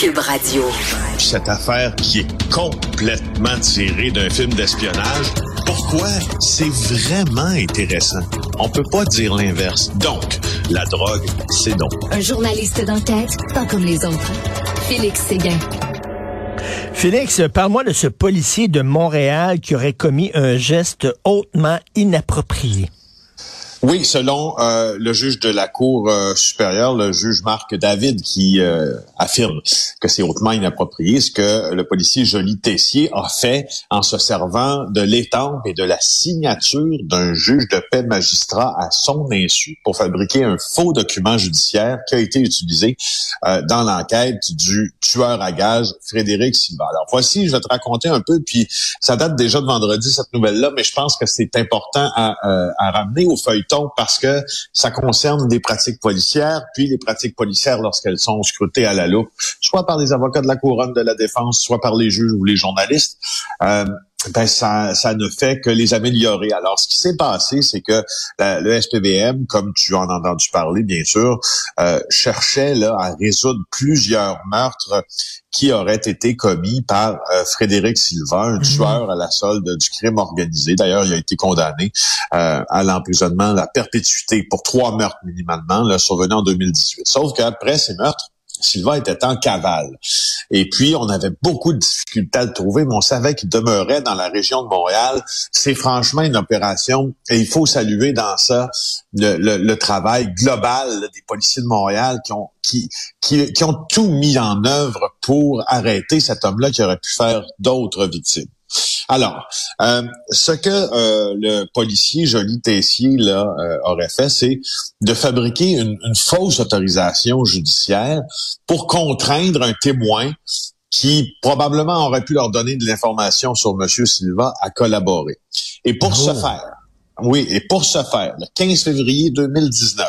Cube Radio. Cette affaire qui est complètement tirée d'un film d'espionnage, pourquoi? C'est vraiment intéressant? On peut pas dire l'inverse. Donc, la drogue, c'est donc. Un journaliste d'enquête, pas comme les autres. Félix Séguin. Félix, parle-moi de ce policier de Montréal qui aurait commis un geste hautement inapproprié. Oui, selon euh, le juge de la Cour euh, supérieure, le juge Marc David, qui euh, affirme que c'est hautement inapproprié ce que le policier Joly Tessier a fait en se servant de l'étampe et de la signature d'un juge de paix magistrat à son insu pour fabriquer un faux document judiciaire qui a été utilisé dans l'enquête du tueur à gage Frédéric Silva. Alors voici, je vais te raconter un peu, puis ça date déjà de vendredi cette nouvelle-là, mais je pense que c'est important à, à ramener au feuilleton parce que ça concerne des pratiques policières, puis les pratiques policières lorsqu'elles sont scrutées à la loupe, soit par les avocats de la couronne de la défense, soit par les juges ou les journalistes. Euh, ben ça, ça ne fait que les améliorer. Alors, ce qui s'est passé, c'est que le SPVM, comme tu en as entendu parler, bien sûr, euh, cherchait là, à résoudre plusieurs meurtres qui auraient été commis par euh, Frédéric Silva, un mhm. tueur à la solde du crime organisé. D'ailleurs, il a été condamné euh, à l'emprisonnement, la perpétuité pour trois meurtres minimalement, là, survenus en 2018. Sauf qu'après ces meurtres, Silva était en cavale. Et puis, on avait beaucoup de difficultés à le trouver, mais on savait qu'il demeurait dans la région de Montréal. C'est franchement une opération, et il faut saluer dans ça le, travail global des policiers de Montréal qui ont, qui, qui, qui ont tout mis en œuvre pour arrêter cet homme-là qui aurait pu faire d'autres victimes. Alors, euh, ce que euh, le policier Joly Tessier là, euh, aurait fait, c'est de fabriquer une, fausse autorisation judiciaire pour contraindre un témoin qui probablement aurait pu leur donner de l'information sur M. Silva à collaborer. Et pour ce oh. faire, oui, et pour ce faire, le 15 février 2019,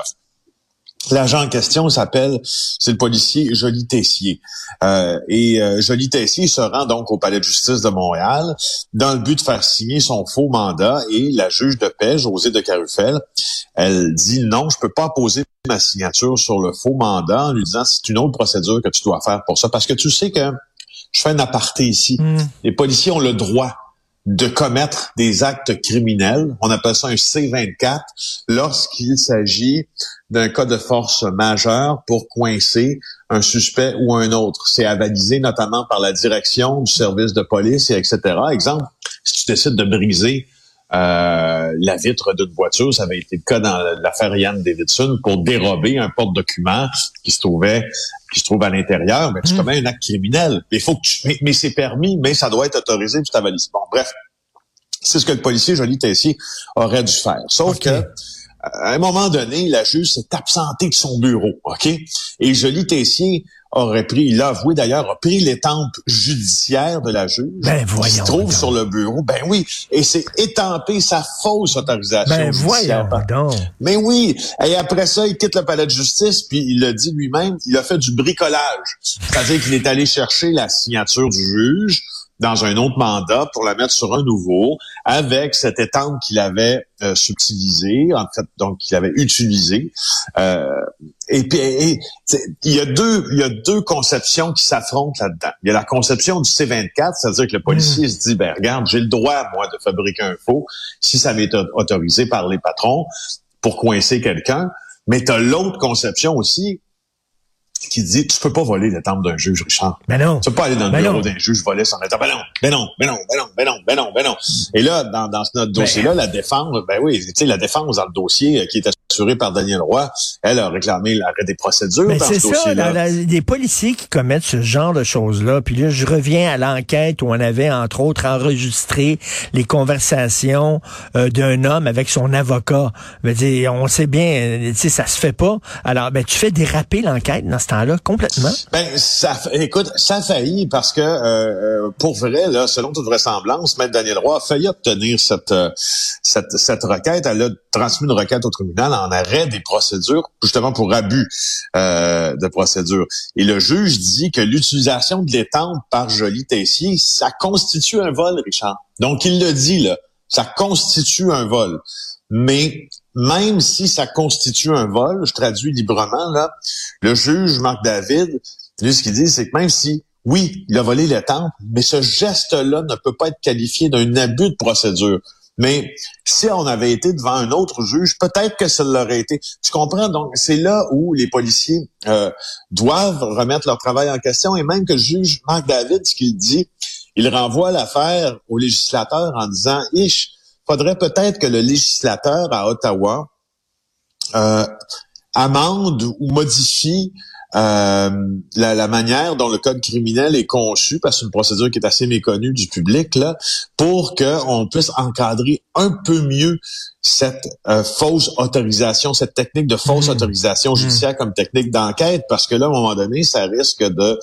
L'agent en question s'appelle, c'est le policier Joly Tessier. Euh, et euh, Joly Tessier se rend donc au palais de justice de Montréal dans le but de faire signer son faux mandat. Et la juge de paix, Josée de Carufel, elle dit non, je peux pas poser ma signature sur le faux mandat en lui disant c'est une autre procédure que tu dois faire pour ça. Parce que tu sais que je fais un aparté ici. Hmm. Les policiers ont le droit de commettre des actes criminels. On appelle ça un C24 lorsqu'il s'agit d'un cas de force majeur pour coincer un suspect ou un autre. C'est avalisé notamment par la direction du service de police, et etc. Exemple, si tu décides de briser euh, la vitre d'une voiture, ça avait été le cas dans l'affaire Yann Davidson, pour dérober un porte-document qui se trouvait qui se trouve à l'intérieur, mais tu mmh. commets un acte criminel. Mais faut que tu, mais, c'est permis, mais ça doit être autorisé, tu t'avalises. Bon, bref, c'est ce que le policier Joly Tessier aurait dû faire. Sauf que à un moment donné, la juge s'est absentée de son bureau, OK? Et Joly Tessier aurait pris, il l'a avoué d'ailleurs, a pris l'étampe judiciaire de la juge ben, voyons qui se trouve sur le bureau. Ben oui, et c'est étampé sa fausse autorisation ben, judiciaire. Voyons donc. Mais oui, et après ça, il quitte le palais de justice, puis il l'a dit lui-même, il a fait du bricolage. C'est-à-dire qu'il est allé chercher la signature du juge, dans un autre mandat pour la mettre sur un nouveau avec cette étampe qu'il avait euh, subtilisée, en fait, donc qu'il avait utilisée. Euh, et puis, il y a deux, il y a deux conceptions qui s'affrontent là-dedans. Il y a la conception du C24, c'est-à-dire que le policier mm. se dit, ben regarde, j'ai le droit moi de fabriquer un faux si ça m'est autorisé par les patrons pour coincer quelqu'un. Mais tu as l'autre conception aussi qui dit tu peux pas voler le temple d'un juge, Richard. Ben non. Tu peux pas aller dans le ben bureau d'un juge voler son état. Ben non, ben non, ben non, ben non, ben non, ben non, ben non. Et là, dans, dans notre ben dossier-là, la défense, ben oui, tu sais, la défense dans le dossier euh, qui est assurée par Daniel Roy, elle a réclamé l'arrêt des procédures dossier-là. C'est ça, les policiers qui commettent ce genre de choses-là, puis là, je reviens à l'enquête où on avait, entre autres, enregistré les conversations euh, d'un homme avec son avocat. Ben, on sait bien, tu sais, ça se fait pas. Alors, ben, tu fais déraper l'enquête dans ce temps-là complètement? Ben, ça, écoute, ça a failli parce que, euh, euh, pour vrai, là, selon toute vraisemblance, Maître Daniel Roy a failli obtenir cette, euh, cette, cette requête. Elle a transmis une requête au tribunal en arrêt des procédures, justement pour abus de procédure. Et le juge dit que l'utilisation de l'étampe par Joly Tessier, ça constitue un vol, Richard. Donc, il le dit, là, ça constitue un vol. Mais même si ça constitue un vol, je traduis librement, là, le juge Marc David Lui, ce qu'il dit, c'est que même si, oui, il a volé le mais ce geste-là ne peut pas être qualifié d'un abus de procédure. Mais si on avait été devant un autre juge, peut-être que ça l'aurait été. Tu comprends? Donc, c'est là où les policiers euh, doivent remettre leur travail en question et même que le juge Marc David, ce qu'il dit, il renvoie l'affaire au législateur en disant, ich, faudrait peut-être que le législateur à Ottawa euh, amende ou modifie euh, la, manière dont le code criminel est conçu, parce que c'est une procédure qui est assez méconnue du public, là, pour qu'on puisse encadrer un peu mieux cette euh, fausse autorisation, cette technique de fausse mmh. autorisation judiciaire mmh. comme technique d'enquête, parce que là, à un moment donné, ça risque de,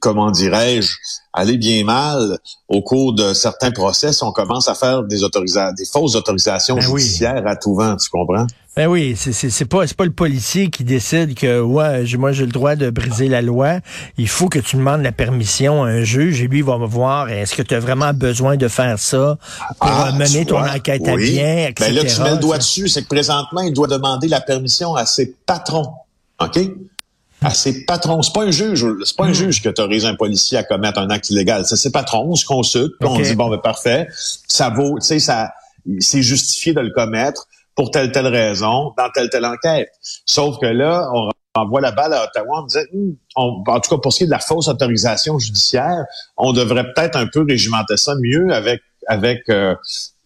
comment dirais-je, aller bien mal au cours de certains procès si on commence à faire des autorisations, des fausses autorisations ben judiciaires à tout vent, tu comprends? Ben oui, c'est pas c'est pas le policier qui décide que ouais, moi j'ai le droit de briser la loi. Il faut que tu demandes la permission à un juge et lui il va voir est-ce que tu as vraiment besoin de faire ça pour ah, mener ton enquête à bien, etc. Ben là tu mets le doigt dessus, c'est que présentement il doit demander la permission à ses patrons, ok? À ses patrons. C'est pas un juge, c'est pas un hmm. juge qui autorise un policier à commettre un acte illégal. C'est ses patrons, on se consulte, on dit bon ben parfait, ça vaut, tu sais ça c'est justifié de le commettre pour telle telle raison dans telle telle enquête. Sauf que là, on envoie la balle à Ottawa, on disait, hmm, en tout cas pour ce qui est de la fausse autorisation judiciaire, on devrait peut-être un peu régimenter ça mieux avec avec euh,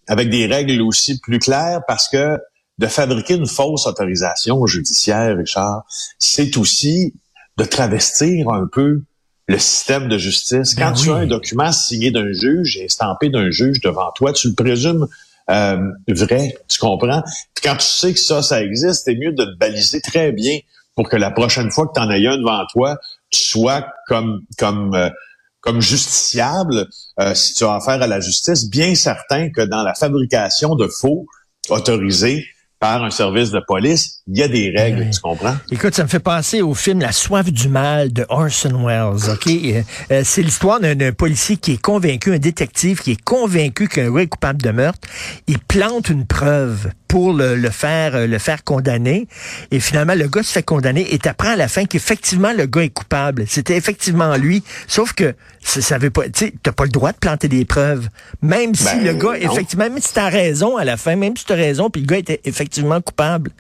avec des règles aussi plus claires parce que de fabriquer une fausse autorisation judiciaire, Richard, c'est aussi de travestir un peu le système de justice. Quand ben tu as un document signé d'un juge et estampé d'un juge devant toi, tu le présumes euh, vrai, tu comprends? Puis quand tu sais que ça, ça existe, c'est mieux de te baliser très bien pour que la prochaine fois que tu en aies un devant toi, tu sois comme comme euh, comme justiciable euh, si tu as affaire à la justice, bien certain que dans la fabrication de faux autorisés, un service de police, il y a des règles, tu comprends? Écoute, ça me fait penser au film La soif du mal de Orson Welles, OK? Euh, euh, c'est l'histoire d'un policier qui est convaincu, un détective qui est convaincu qu'un gars est coupable de meurtre. Il plante une preuve pour le, faire euh, le faire condamner. Et finalement, le gars se fait condamner et t'apprends à la fin qu'effectivement, le gars est coupable. C'était effectivement lui. Sauf que ça, ça veut pas, tu t'as pas le droit de planter des preuves. Même si ben, le gars, effectivement, même si t'as raison à la fin, même si t'as raison, puis le gars était effectivement coupable,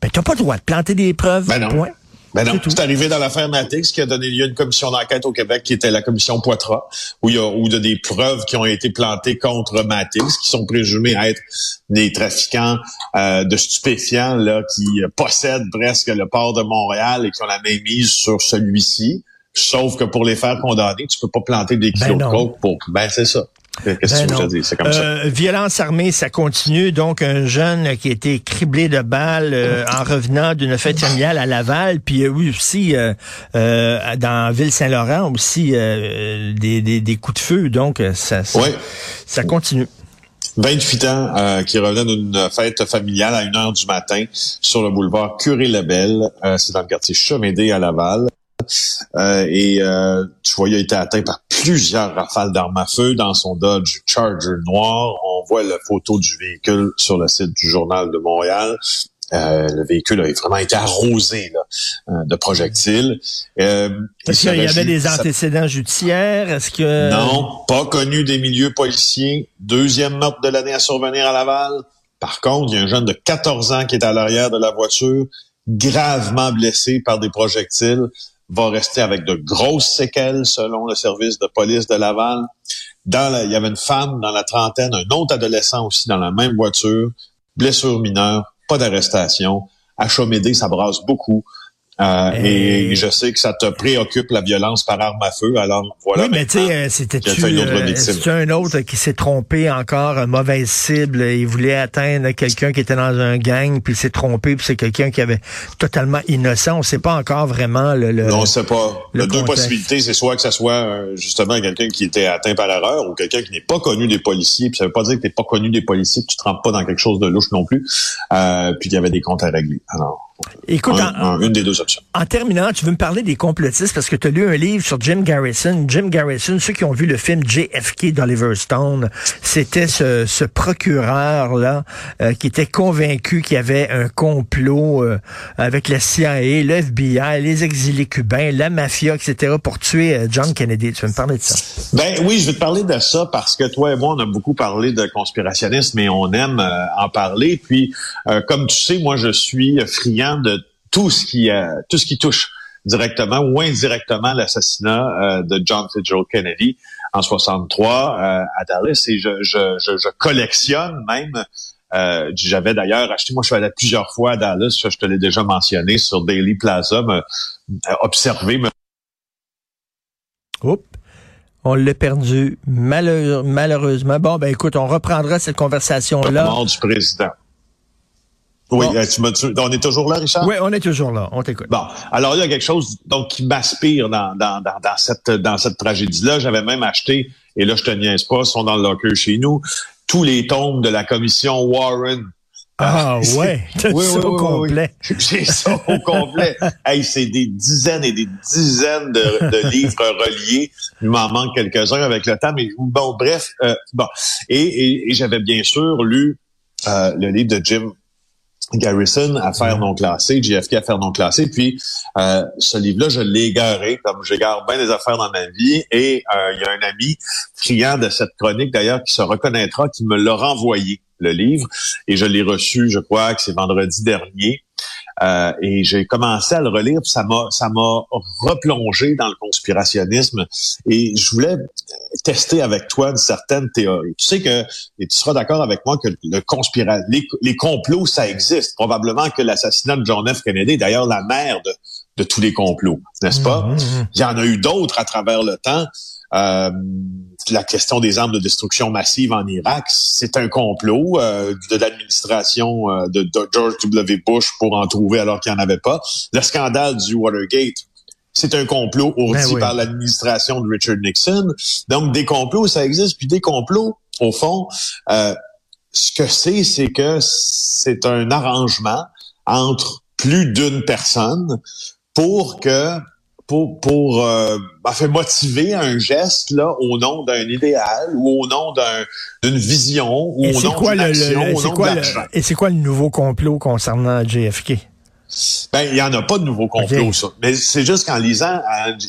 ben t'as pas le droit de planter des preuves. Ben point. Ben non, c'est arrivé dans l'affaire Matix qui a donné lieu à une commission d'enquête au Québec qui était la commission Poitras, où il y a où de des preuves qui ont été plantées contre Matix, qui sont présumées être des trafiquants euh, de stupéfiants là qui possèdent presque le port de Montréal et qui ont la même mise sur celui-ci. Sauf que pour les faire condamner, tu peux pas planter des kilos ben de coke pour. Ben c'est ça. Qu'est-ce que ben C'est comme ça. Euh, violence armée, ça continue. Donc, un jeune qui a été criblé de balles euh, en revenant d'une fête familiale à Laval, puis euh, oui aussi dans Ville-Saint-Laurent aussi des, des, coups de feu. Donc, ça, ça, continue. 28 ans qui revenait d'une fête familiale à 1 heure du matin sur le boulevard Curé-Lebel. c'est dans le quartier Chemédé à Laval. Euh, et euh, tu vois, il a été atteint par plusieurs rafales d'armes à feu dans son Dodge Charger noir. On voit la photo du véhicule sur le site du Journal de Montréal. Euh, le véhicule a vraiment été arrosé de projectiles. Est-ce qu'il y avait des antécédents judiciaires? Est-ce que non, pas connu des milieux policiers. Deuxième meurtre de l'année à survenir à Laval. Par contre, il y a un jeune de 14 ans qui est à l'arrière de la voiture, gravement blessé par des projectiles va rester avec de grosses séquelles selon le service de police de Laval. Dans il y avait une femme dans la trentaine, un autre adolescent aussi dans la même voiture, blessure mineure, pas d'arrestation. À ça brasse beaucoup. Euh, et... je sais que ça te préoccupe la violence par arme à feu. Alors voilà. Oui, mais tu sais, c'était euh, un autre qui s'est trompé encore, une mauvaise cible. Il voulait atteindre quelqu'un qui était dans un gang, puis il s'est trompé, puis c'est quelqu'un qui avait totalement innocent. On sait pas encore vraiment le. non, on sait pas. Il y a deux possibilités, c'est soit que ça soit euh, justement quelqu'un qui était atteint par erreur ou quelqu'un qui n'est pas connu des policiers. Puis ça veut pas dire que t'es pas connu des policiers, que tu te trempes pas dans quelque chose de louche non plus. Euh, puis qu'il y avait des comptes à régler. Alors Écoute, une des deux options. En terminant, tu veux me parler des complotistes parce que tu as lu un livre sur Jim Garrison. Jim Garrison, ceux qui ont vu le film JFK d'Oliver Stone, c'était ce, ce procureur-là euh, qui était convaincu qu'il y avait un complot euh, avec la CIA, le FBI, les exilés cubains, la mafia, etc. pour tuer euh, John Kennedy. Tu veux me parler de ça? Ben oui, je vais te parler de ça parce que toi et moi, on a beaucoup parlé de conspirationnisme et on aime en parler. Puis, comme tu sais, moi, je suis friand de tout ce qui euh, tout ce qui touche directement ou indirectement l'assassinat euh, de John Fitzgerald Kennedy en 63 euh, à Dallas et je, je, je, collectionne même j'avais d'ailleurs acheté moi je suis allé plusieurs fois à Dallas je te l'ai déjà mentionné sur Daily Plaza me, observer me... Oups. On l'a perdu malheureusement. Bon, ben écoute, on reprendra cette conversation-là. du président. Oui, euh, tu on est toujours là, Richard? Oui, on est toujours là. On t'écoute. Bon, alors il y a quelque chose donc qui m'aspire dans, dans, dans, dans, cette, dans cette tragédie-là. J'avais même acheté, et là je te niaise pas, sont dans le locker chez nous, tous les tomes de la commission Warren. Ah ouais, oui, ça au complet. J'ai ça au complet. hey, c'est des dizaines et des dizaines de, de livres reliés. Il m'en manque quelques-uns avec le temps, mais bon, bref, euh, bon. Et, et, j'avais bien sûr lu euh, le livre de Jim Garrison, Affaires non classées, JFK, Affaires non classées. Puis euh, ce livre-là, je l'ai égaré, comme j'égare bien des affaires dans ma vie. Et euh, il y a un ami friand de cette chronique, d'ailleurs, qui se reconnaîtra, qui me l'a renvoyé, le livre. Et je l'ai reçu, je crois que c'est vendredi dernier. Euh, et j'ai commencé à le relire, puis ça m'a ça m'a replongé dans le conspirationnisme. Et je voulais tester avec toi une certaine théorie. Tu sais que, et tu seras d'accord avec moi que le conspira les, les, complots, ça existe. Probablement que l'assassinat de John F. Kennedy, d'ailleurs la mère de, de tous les complots, n'est-ce pas? Mmh, mmh, mmh. Il y en a eu d'autres à travers le temps. Euh, la question des armes de destruction massive en Irak, c'est un complot euh, de l'administration euh, de, George W. Bush pour en trouver alors qu'il n'y en avait pas. Le scandale du Watergate, c'est un complot ourdi ben par l'administration de Richard Nixon. Donc, des complots, ça existe. Puis des complots, au fond, euh, ce que c'est, c'est que c'est un arrangement entre plus d'une personne pour que pour, pour euh, motiver un geste là au nom d'un idéal ou au nom d'une vision ou au nom d'une action, au nom quoi, Et c'est quoi le nouveau complot concernant JFK? Ben, il y en a pas de nouveau complot, ça. Mais c'est juste qu'en lisant,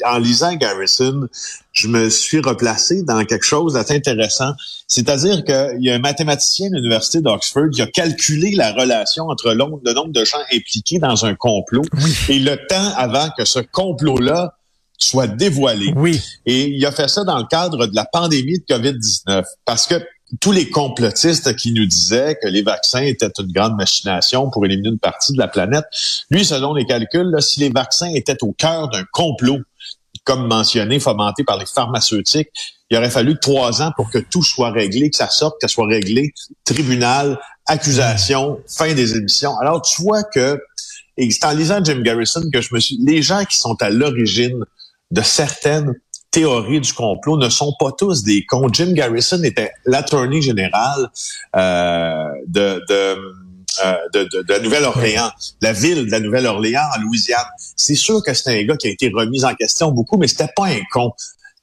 en, lisant Garrison, je me suis replacé dans quelque chose d'assez intéressant. C'est-à-dire qu'il y a un mathématicien de l'Université d'Oxford qui a calculé la relation entre le nombre de gens impliqués dans un complot et le temps avant que ce complot-là soit dévoilé. Oui. Et il a fait ça dans le cadre de la pandémie de COVID-19. Parce que tous les complotistes qui nous disaient que les vaccins étaient une grande machination pour éliminer une partie de la planète, lui, selon les calculs, si les vaccins étaient au cœur d'un complot, comme mentionné, fomenté par les pharmaceutiques, il aurait fallu trois ans pour que tout soit réglé, que ça sorte, que ça soit réglé, tribunal, accusation, fin des émissions. Alors, tu vois que, et c'est en lisant Jim Garrison que je me suis, les gens qui sont à l'origine de certaines théories du complot ne sont pas tous des cons. Jim Garrison était l'attorney général euh, de, de euh, de, de, de, la Nouvelle-Orléans, la ville de la Nouvelle-Orléans en Louisiane. C'est sûr que c'est un gars qui a été remis en question beaucoup, mais c'était pas un con.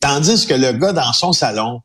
Tandis que le gars dans son salon,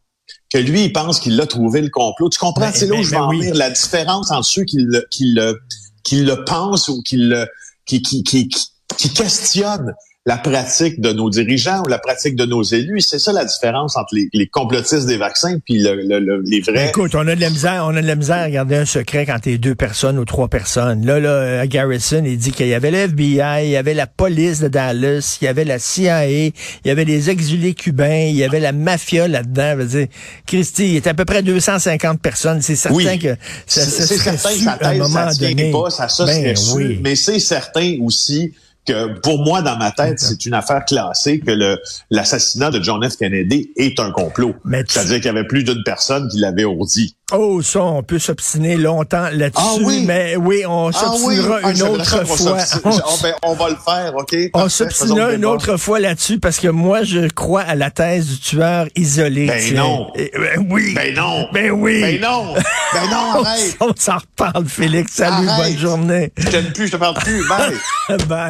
que lui, il pense qu'il a trouvé le complot. Tu comprends? Ben, c'est là où ben, je vais ben en venir. La différence entre ceux qui le, qui le, qui le pensent ou qui le, qui, qui, qui, qui questionnent la pratique de nos dirigeants ou la pratique de nos élus. C'est ça la différence entre les, les complotistes des vaccins puis le, le, les vrais. Écoute, on a de la misère, on a de la misère à garder un secret quand t'es deux personnes ou trois personnes. Là, là, à Garrison, il dit qu'il y avait le FBI, il y avait la police de Dallas, il y avait la CIA, il y avait les exilés cubains, il y avait la mafia là-dedans. Veux dire, Christy, il était à peu près 250 personnes. C'est certain que ça, ça serait certain, su, à un moment donné. Pas, ça, ça ben, oui. Mais c'est certain aussi que pour moi, dans ma tête, c'est une affaire classée que le l'assassinat de John F. Kennedy est un complot. C'est-à-dire qu'il y avait plus d'une personne qui l'avait ourdi. Oh, ça, on peut s'obstiner longtemps là-dessus, ah, oui. mais oui, on ah s'obstinera ah, une autre fois. Ben, on, va le faire, OK? on s'obstinera une autre fois là-dessus parce que moi, je crois à la thèse du tueur isolé. Ben non. ben oui. Ben non. Ben oui. Ben non. Ben non, arrête. on s'en reparle, Félix. Salut, bonne journée. Je t'aime plus, je te parle plus. Bye. Bye.